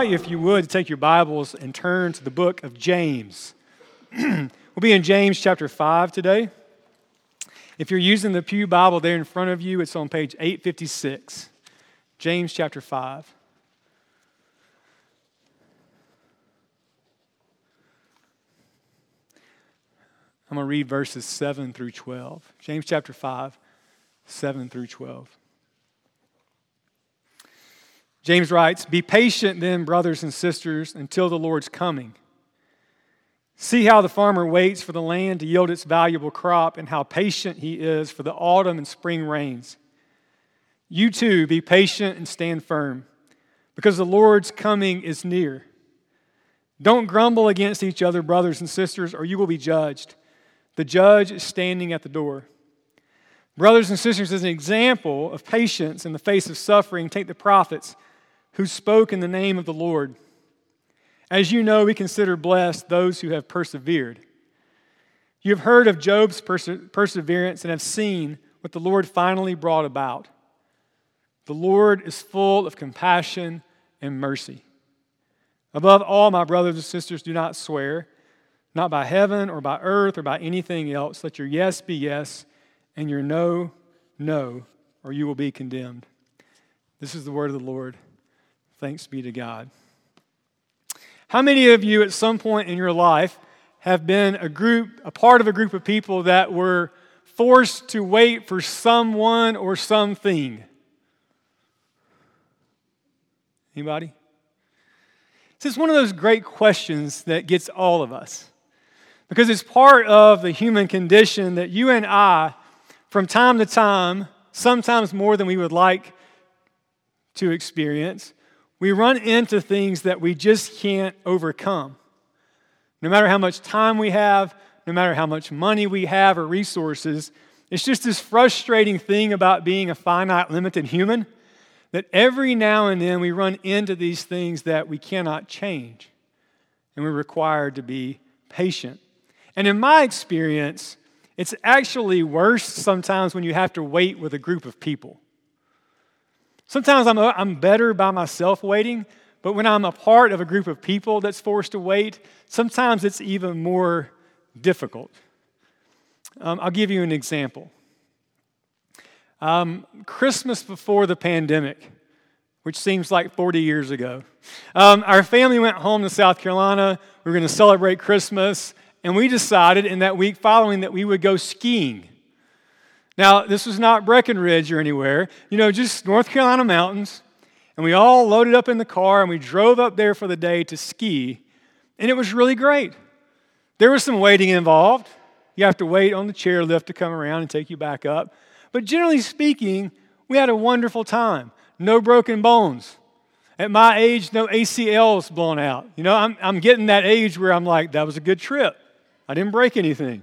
If you would, take your Bibles and turn to the book of James. we'll be in James chapter 5 today. If you're using the Pew Bible there in front of you, it's on page 856. James chapter 5. I'm going to read verses 7 through 12. James chapter 5, 7 through 12. James writes, Be patient then, brothers and sisters, until the Lord's coming. See how the farmer waits for the land to yield its valuable crop and how patient he is for the autumn and spring rains. You too, be patient and stand firm, because the Lord's coming is near. Don't grumble against each other, brothers and sisters, or you will be judged. The judge is standing at the door. Brothers and sisters, as an example of patience in the face of suffering, take the prophets who spoke in the name of the Lord. As you know, we consider blessed those who have persevered. You have heard of Job's perse- perseverance and have seen what the Lord finally brought about. The Lord is full of compassion and mercy. Above all, my brothers and sisters, do not swear, not by heaven or by earth or by anything else. Let your yes be yes and your no, no, or you will be condemned. This is the word of the Lord. Thanks be to God. How many of you at some point in your life have been a group, a part of a group of people that were forced to wait for someone or something? Anybody? This is one of those great questions that gets all of us. Because it's part of the human condition that you and I, from time to time, sometimes more than we would like to experience, we run into things that we just can't overcome. No matter how much time we have, no matter how much money we have or resources, it's just this frustrating thing about being a finite, limited human that every now and then we run into these things that we cannot change. And we're required to be patient. And in my experience, it's actually worse sometimes when you have to wait with a group of people. Sometimes I'm, a, I'm better by myself waiting, but when I'm a part of a group of people that's forced to wait, sometimes it's even more difficult. Um, I'll give you an example. Um, Christmas before the pandemic, which seems like 40 years ago, um, our family went home to South Carolina. We were going to celebrate Christmas, and we decided in that week following that we would go skiing. Now, this was not Breckenridge or anywhere, you know, just North Carolina mountains. And we all loaded up in the car and we drove up there for the day to ski. And it was really great. There was some waiting involved. You have to wait on the chairlift to come around and take you back up. But generally speaking, we had a wonderful time. No broken bones. At my age, no ACLs blown out. You know, I'm, I'm getting that age where I'm like, that was a good trip. I didn't break anything.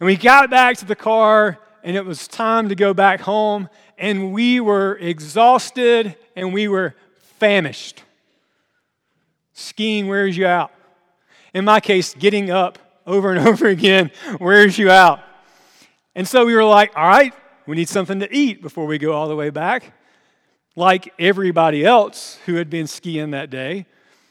And we got back to the car, and it was time to go back home, and we were exhausted and we were famished. Skiing wears you out. In my case, getting up over and over again wears you out. And so we were like, all right, we need something to eat before we go all the way back. Like everybody else who had been skiing that day,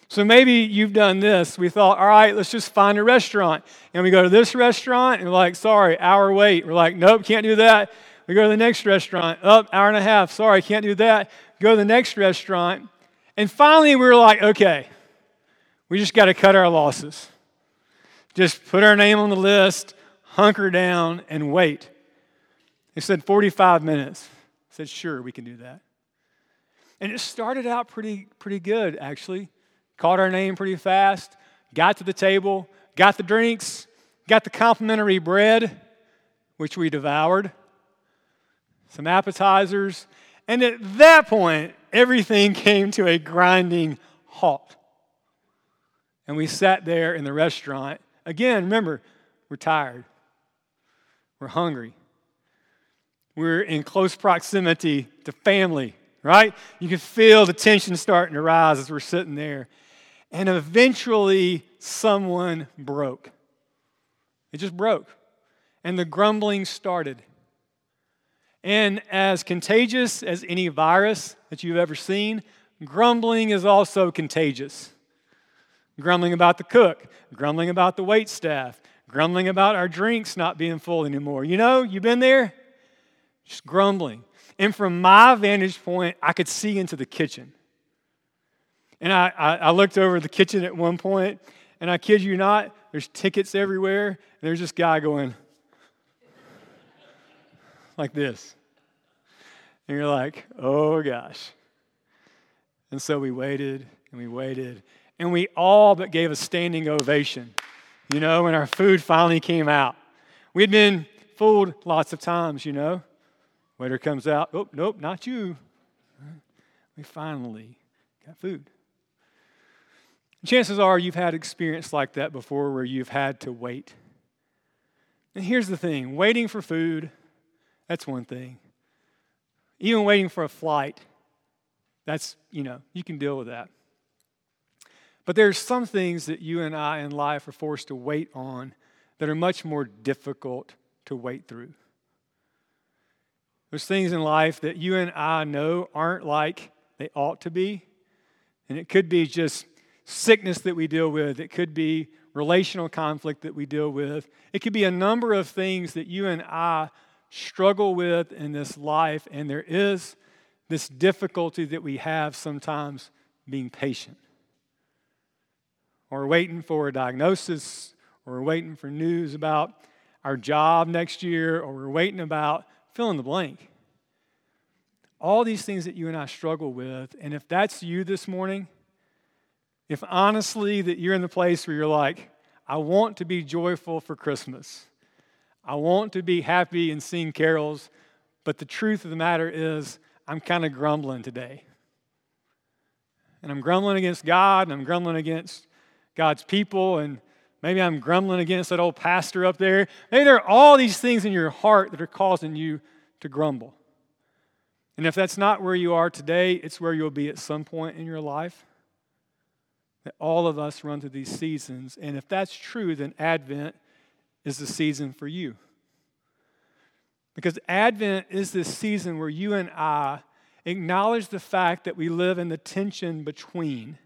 so maybe you've done this. We thought, all right, let's just find a restaurant. And we go to this restaurant, and we're like, sorry, hour wait. We're like, nope, can't do that. We go to the next restaurant, up, hour and a half. Sorry, can't do that. Go to the next restaurant. And finally, we were like, okay, we just got to cut our losses. Just put our name on the list, hunker down, and wait. They said 45 minutes. I said, sure, we can do that. And it started out pretty, pretty good, actually called our name pretty fast, got to the table, got the drinks, got the complimentary bread, which we devoured, some appetizers, and at that point, everything came to a grinding halt. And we sat there in the restaurant. Again, remember, we're tired, we're hungry, we're in close proximity to family, right? You can feel the tension starting to rise as we're sitting there. And eventually, someone broke. It just broke. And the grumbling started. And as contagious as any virus that you've ever seen, grumbling is also contagious. Grumbling about the cook, grumbling about the wait staff, grumbling about our drinks not being full anymore. You know, you've been there? Just grumbling. And from my vantage point, I could see into the kitchen. And I, I, I looked over the kitchen at one point, and I kid you not, there's tickets everywhere. And there's this guy going like this. And you're like, oh gosh. And so we waited and we waited, and we all but gave a standing ovation, you know, when our food finally came out. We had been fooled lots of times, you know. Waiter comes out, oh, nope, not you. We finally got food. Chances are you've had experience like that before where you've had to wait. And here's the thing waiting for food, that's one thing. Even waiting for a flight, that's, you know, you can deal with that. But there's some things that you and I in life are forced to wait on that are much more difficult to wait through. There's things in life that you and I know aren't like they ought to be. And it could be just sickness that we deal with, it could be relational conflict that we deal with, it could be a number of things that you and I struggle with in this life, and there is this difficulty that we have sometimes being patient. Or waiting for a diagnosis, or waiting for news about our job next year, or we're waiting about fill in the blank. All these things that you and I struggle with, and if that's you this morning, if honestly that you're in the place where you're like, I want to be joyful for Christmas, I want to be happy and sing carols, but the truth of the matter is, I'm kind of grumbling today. And I'm grumbling against God, and I'm grumbling against God's people, and maybe I'm grumbling against that old pastor up there. Maybe there are all these things in your heart that are causing you to grumble. And if that's not where you are today, it's where you'll be at some point in your life. That all of us run through these seasons. And if that's true, then Advent is the season for you. Because Advent is this season where you and I acknowledge the fact that we live in the tension between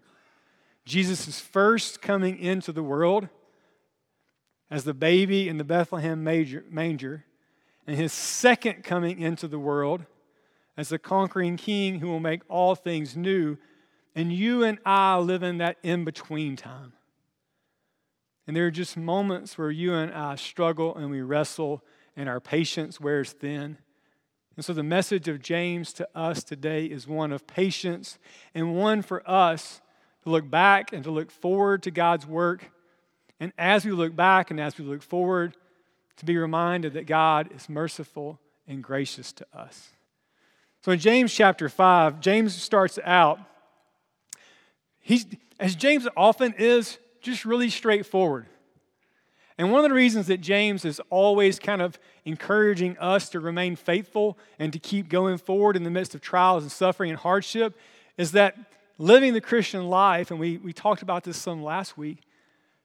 Jesus' first coming into the world as the baby in the Bethlehem manger, and his second coming into the world as the conquering king who will make all things new. And you and I live in that in between time. And there are just moments where you and I struggle and we wrestle and our patience wears thin. And so the message of James to us today is one of patience and one for us to look back and to look forward to God's work. And as we look back and as we look forward, to be reminded that God is merciful and gracious to us. So in James chapter 5, James starts out, he's, as James often is, just really straightforward. And one of the reasons that James is always kind of encouraging us to remain faithful and to keep going forward in the midst of trials and suffering and hardship is that living the Christian life, and we, we talked about this some last week,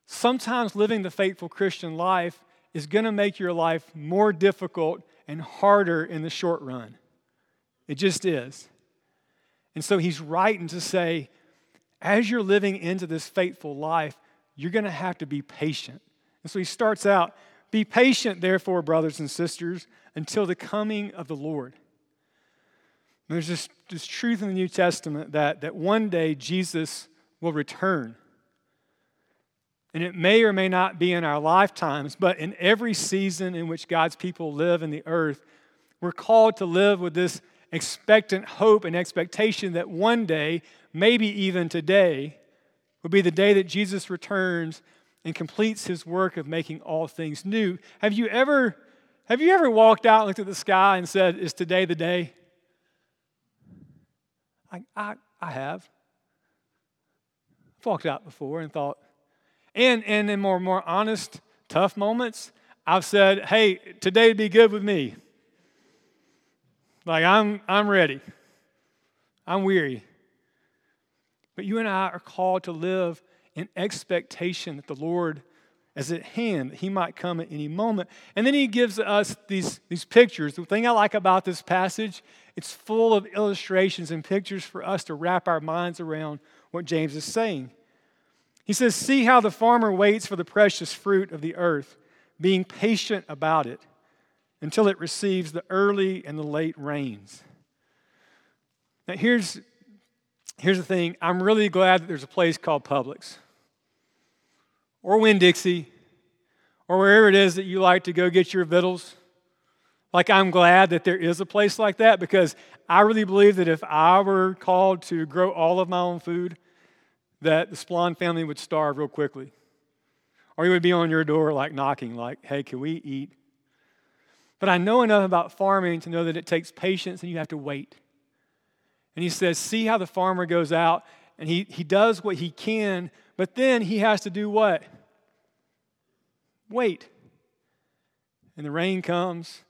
sometimes living the faithful Christian life is going to make your life more difficult and harder in the short run. It just is. And so he's writing to say, as you're living into this faithful life, you're going to have to be patient. And so he starts out Be patient, therefore, brothers and sisters, until the coming of the Lord. And there's this, this truth in the New Testament that, that one day Jesus will return. And it may or may not be in our lifetimes, but in every season in which God's people live in the earth, we're called to live with this expectant hope and expectation that one day, maybe even today, will be the day that Jesus returns and completes his work of making all things new. Have you ever have you ever walked out looked at the sky and said, Is today the day? I, I, I have. I've walked out before and thought, and, and in more, more honest, tough moments, I've said, Hey, today would be good with me. Like, I'm, I'm ready. I'm weary. But you and I are called to live in expectation that the Lord is at hand, that he might come at any moment. And then he gives us these, these pictures. The thing I like about this passage, it's full of illustrations and pictures for us to wrap our minds around what James is saying. He says, See how the farmer waits for the precious fruit of the earth, being patient about it until it receives the early and the late rains. Now, here's, here's the thing I'm really glad that there's a place called Publix or Winn Dixie or wherever it is that you like to go get your victuals. Like, I'm glad that there is a place like that because I really believe that if I were called to grow all of my own food, that the Splon family would starve real quickly. Or he would be on your door, like knocking, like, hey, can we eat? But I know enough about farming to know that it takes patience and you have to wait. And he says, see how the farmer goes out and he, he does what he can, but then he has to do what? Wait. And the rain comes,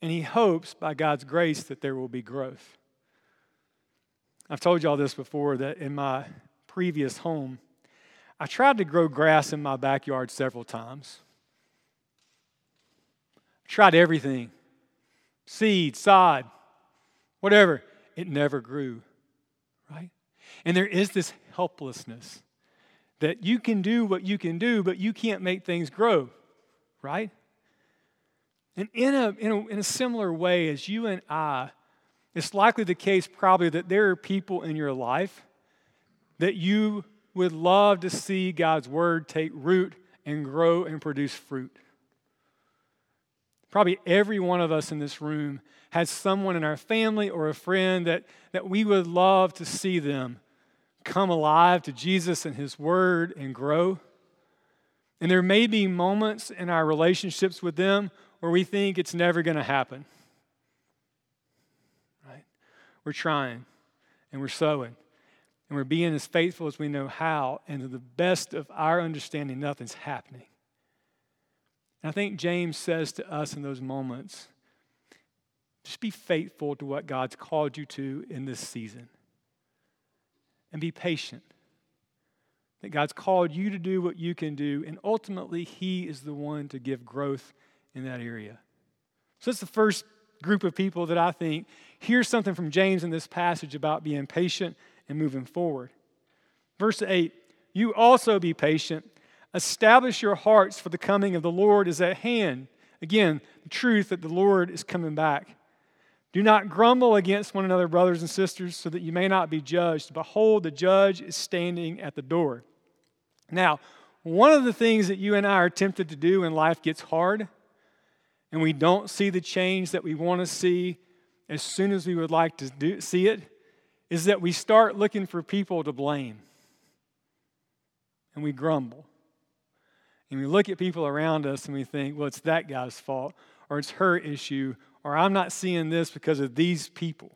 and he hopes by God's grace that there will be growth. I've told you all this before that in my previous home, I tried to grow grass in my backyard several times. Tried everything seed, sod, whatever. It never grew, right? And there is this helplessness that you can do what you can do, but you can't make things grow, right? And in a, in a, in a similar way as you and I, it's likely the case probably that there are people in your life that you would love to see God's word take root and grow and produce fruit. Probably every one of us in this room has someone in our family or a friend that, that we would love to see them come alive to Jesus and His Word and grow. And there may be moments in our relationships with them where we think it's never going to happen. Right? We're trying and we're sowing and we're being as faithful as we know how, and to the best of our understanding, nothing's happening. And I think James says to us in those moments just be faithful to what God's called you to in this season and be patient. That God's called you to do what you can do, and ultimately, He is the one to give growth in that area. So, that's the first group of people that I think hear something from James in this passage about being patient and moving forward. Verse 8 You also be patient, establish your hearts, for the coming of the Lord is at hand. Again, the truth that the Lord is coming back. Do not grumble against one another, brothers and sisters, so that you may not be judged. Behold, the judge is standing at the door. Now, one of the things that you and I are tempted to do when life gets hard and we don't see the change that we want to see as soon as we would like to do, see it is that we start looking for people to blame and we grumble. And we look at people around us and we think, well, it's that guy's fault, or it's her issue, or I'm not seeing this because of these people.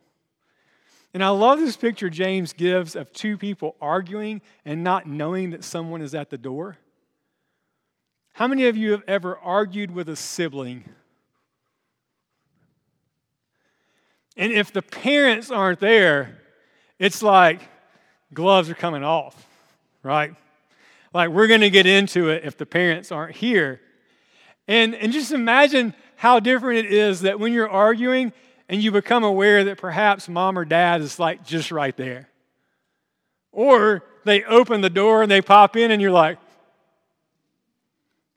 And I love this picture James gives of two people arguing and not knowing that someone is at the door. How many of you have ever argued with a sibling? And if the parents aren't there, it's like gloves are coming off, right? Like we're going to get into it if the parents aren't here. And, and just imagine how different it is that when you're arguing and you become aware that perhaps mom or dad is like just right there. Or they open the door and they pop in and you're like,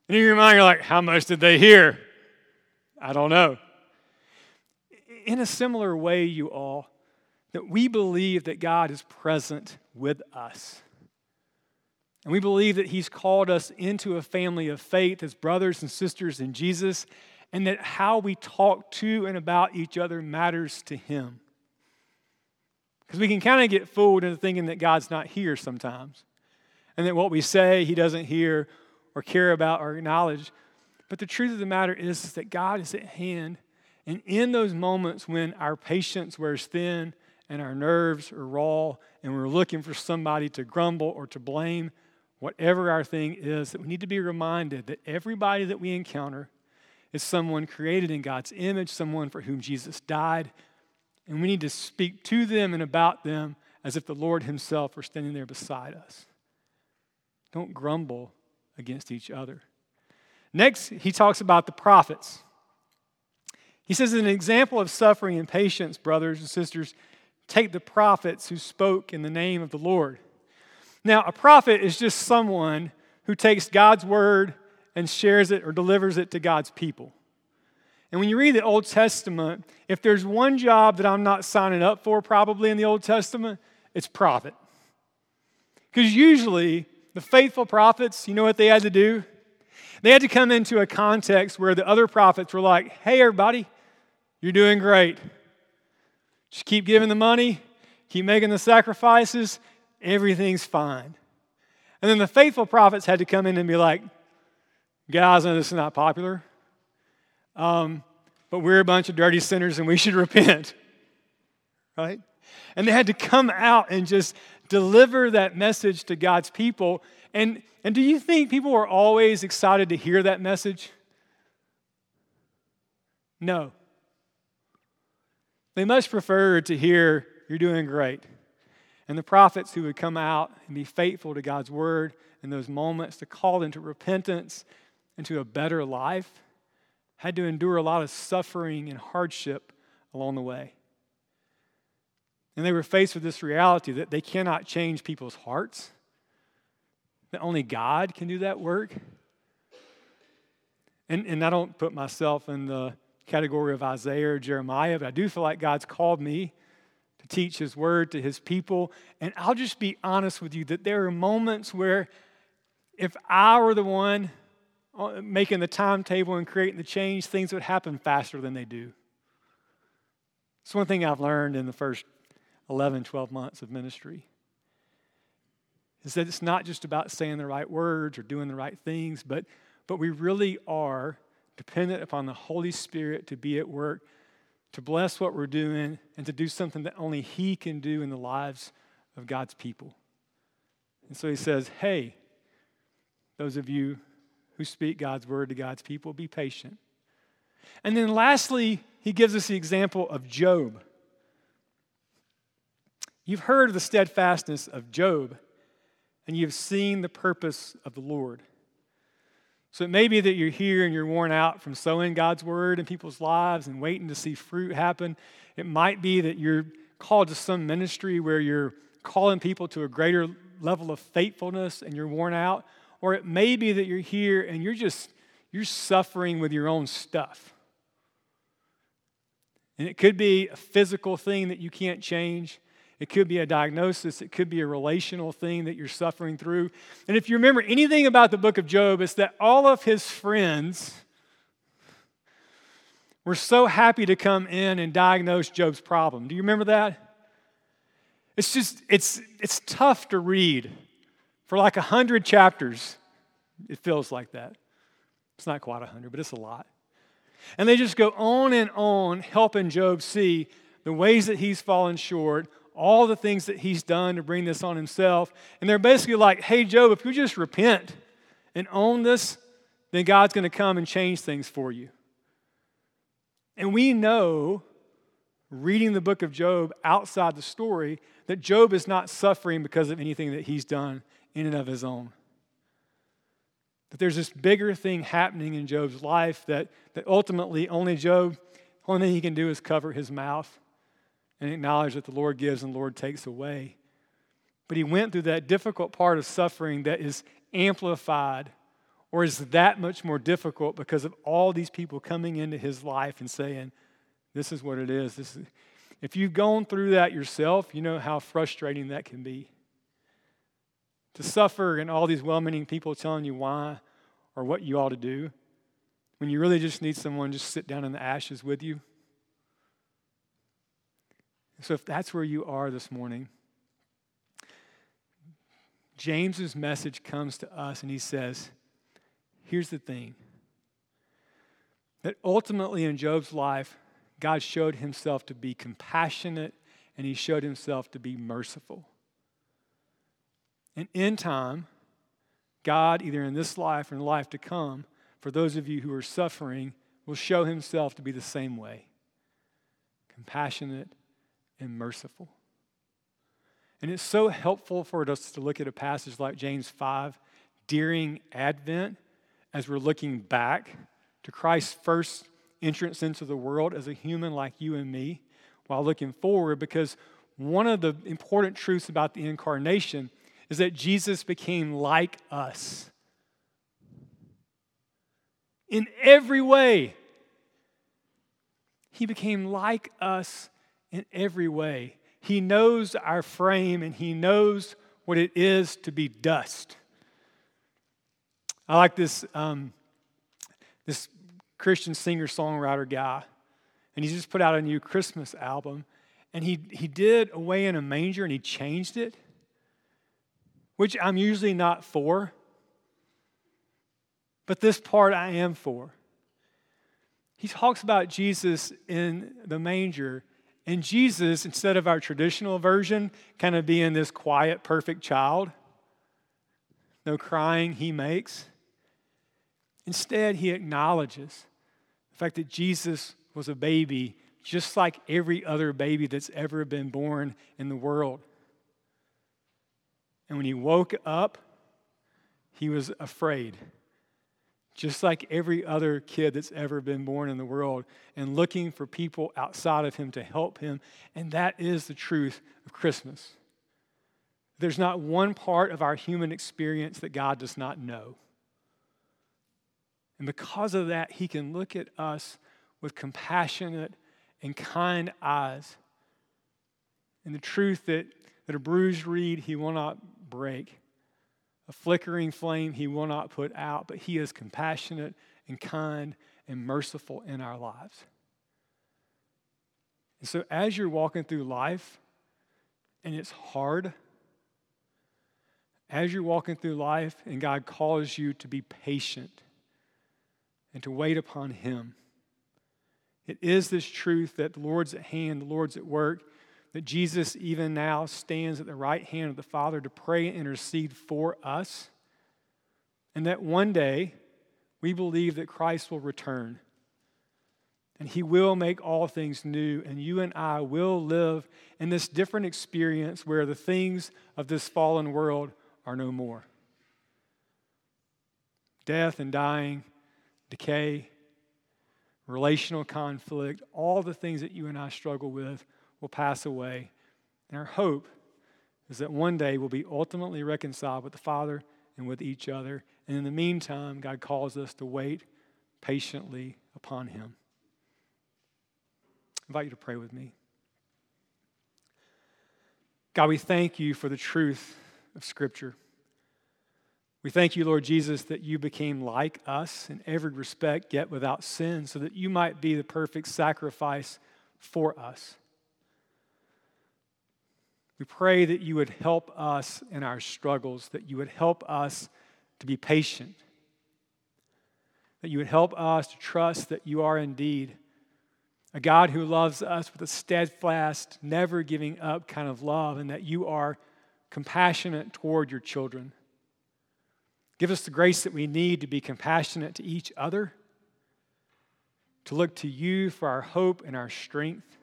and in your mind, you're like, how much did they hear? I don't know. In a similar way, you all, that we believe that God is present with us. And we believe that He's called us into a family of faith as brothers and sisters in Jesus, and that how we talk to and about each other matters to Him. Because we can kind of get fooled into thinking that God's not here sometimes, and that what we say He doesn't hear or care about or acknowledge. But the truth of the matter is, is that God is at hand. And in those moments when our patience wears thin and our nerves are raw and we're looking for somebody to grumble or to blame, whatever our thing is, that we need to be reminded that everybody that we encounter is someone created in God's image, someone for whom Jesus died. And we need to speak to them and about them as if the Lord Himself were standing there beside us. Don't grumble against each other. Next, he talks about the prophets. He says, an example of suffering and patience, brothers and sisters, take the prophets who spoke in the name of the Lord. Now, a prophet is just someone who takes God's word and shares it or delivers it to God's people. And when you read the Old Testament, if there's one job that I'm not signing up for, probably in the Old Testament, it's prophet. Because usually, the faithful prophets, you know what they had to do? They had to come into a context where the other prophets were like, hey, everybody, you're doing great. Just keep giving the money, keep making the sacrifices, everything's fine. And then the faithful prophets had to come in and be like, guys, I know this is not popular, um, but we're a bunch of dirty sinners and we should repent. Right? And they had to come out and just deliver that message to God's people. And, and do you think people were always excited to hear that message? No. They much prefer to hear, You're doing great. And the prophets who would come out and be faithful to God's word in those moments to call them to repentance and to a better life had to endure a lot of suffering and hardship along the way. And they were faced with this reality that they cannot change people's hearts, that only God can do that work. And, and I don't put myself in the category of Isaiah or Jeremiah, but I do feel like God's called me to teach His word to His people. And I'll just be honest with you that there are moments where if I were the one uh, making the timetable and creating the change, things would happen faster than they do. It's one thing I've learned in the first 11, 12 months of ministry is that it's not just about saying the right words or doing the right things, but, but we really are dependent upon the Holy Spirit to be at work, to bless what we're doing, and to do something that only He can do in the lives of God's people. And so He says, Hey, those of you who speak God's word to God's people, be patient. And then lastly, He gives us the example of Job. You've heard of the steadfastness of Job, and you've seen the purpose of the Lord. So it may be that you're here and you're worn out from sowing God's word in people's lives and waiting to see fruit happen. It might be that you're called to some ministry where you're calling people to a greater level of faithfulness and you're worn out. Or it may be that you're here and you're just you're suffering with your own stuff. And it could be a physical thing that you can't change. It could be a diagnosis, it could be a relational thing that you're suffering through. And if you remember anything about the book of Job, it's that all of his friends were so happy to come in and diagnose Job's problem. Do you remember that? It's just, it's, it's tough to read. For like a hundred chapters, it feels like that. It's not quite a hundred, but it's a lot. And they just go on and on helping Job see the ways that he's fallen short, all the things that he's done to bring this on himself. And they're basically like, hey, Job, if you just repent and own this, then God's going to come and change things for you. And we know, reading the book of Job outside the story, that Job is not suffering because of anything that he's done in and of his own. That there's this bigger thing happening in Job's life that, that ultimately only Job, only thing he can do is cover his mouth and acknowledge that the Lord gives and the Lord takes away. But he went through that difficult part of suffering that is amplified or is that much more difficult because of all these people coming into his life and saying, This is what it is. This is, if you've gone through that yourself, you know how frustrating that can be. To suffer and all these well meaning people telling you why or what you ought to do when you really just need someone just sit down in the ashes with you so, if that's where you are this morning, James's message comes to us and he says, Here's the thing that ultimately in Job's life, God showed himself to be compassionate and he showed himself to be merciful. And in time, God, either in this life or in life to come, for those of you who are suffering, will show himself to be the same way compassionate and merciful. And it's so helpful for us to look at a passage like James 5 during Advent as we're looking back to Christ's first entrance into the world as a human like you and me, while looking forward, because one of the important truths about the incarnation is that Jesus became like us in every way. He became like us in every way. He knows our frame and He knows what it is to be dust. I like this, um, this Christian singer songwriter guy, and he just put out a new Christmas album. And he, he did Away in a Manger and he changed it, which I'm usually not for. But this part I am for. He talks about Jesus in the manger, and Jesus, instead of our traditional version, kind of being this quiet, perfect child, no crying he makes. Instead, he acknowledges the fact that Jesus was a baby just like every other baby that's ever been born in the world. And when he woke up, he was afraid, just like every other kid that's ever been born in the world, and looking for people outside of him to help him. And that is the truth of Christmas. There's not one part of our human experience that God does not know. And because of that, he can look at us with compassionate and kind eyes. And the truth that, that a bruised reed he will not break, a flickering flame he will not put out, but he is compassionate and kind and merciful in our lives. And so as you're walking through life and it's hard, as you're walking through life and God calls you to be patient and to wait upon Him. It is this truth that the Lord's at hand, the Lord's at work, that Jesus even now stands at the right hand of the Father to pray and intercede for us, and that one day we believe that Christ will return. And he will make all things new, and you and I will live in this different experience where the things of this fallen world are no more. Death and dying decay, relational conflict, all the things that you and I struggle with will pass away. And our hope is that one day we'll be ultimately reconciled with the Father and with each other. And in the meantime, God calls us to wait patiently upon Him. I invite you to pray with me. God, we thank you for the truth of Scripture. We thank you, Lord Jesus, that you became like us in every respect, yet without sin, so that you might be the perfect sacrifice for us. We pray that you would help us in our struggles, that you would help us to be patient, that you would help us to trust that you are indeed a God who loves us with a steadfast, never giving up kind of love, and that you are compassionate toward your children. Give us the grace that we need to be compassionate to each other, to look to you for our hope and our strength,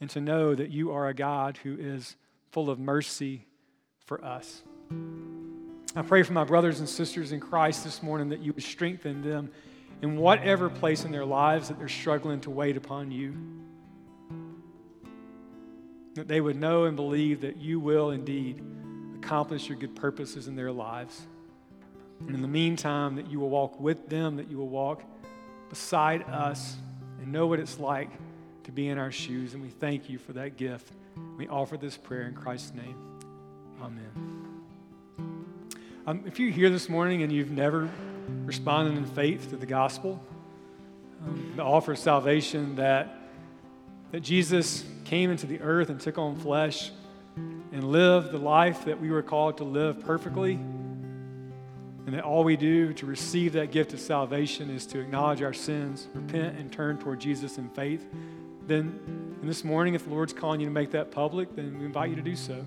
and to know that you are a God who is full of mercy for us. I pray for my brothers and sisters in Christ this morning that you would strengthen them in whatever place in their lives that they're struggling to wait upon you. That they would know and believe that you will indeed accomplish your good purposes in their lives. And in the meantime, that you will walk with them, that you will walk beside us and know what it's like to be in our shoes. And we thank you for that gift. We offer this prayer in Christ's name. Amen. Um, if you're here this morning and you've never responded in faith to the gospel, um, the offer of salvation that, that Jesus came into the earth and took on flesh and lived the life that we were called to live perfectly. And that all we do to receive that gift of salvation is to acknowledge our sins, repent, and turn toward Jesus in faith. Then, this morning, if the Lord's calling you to make that public, then we invite you to do so.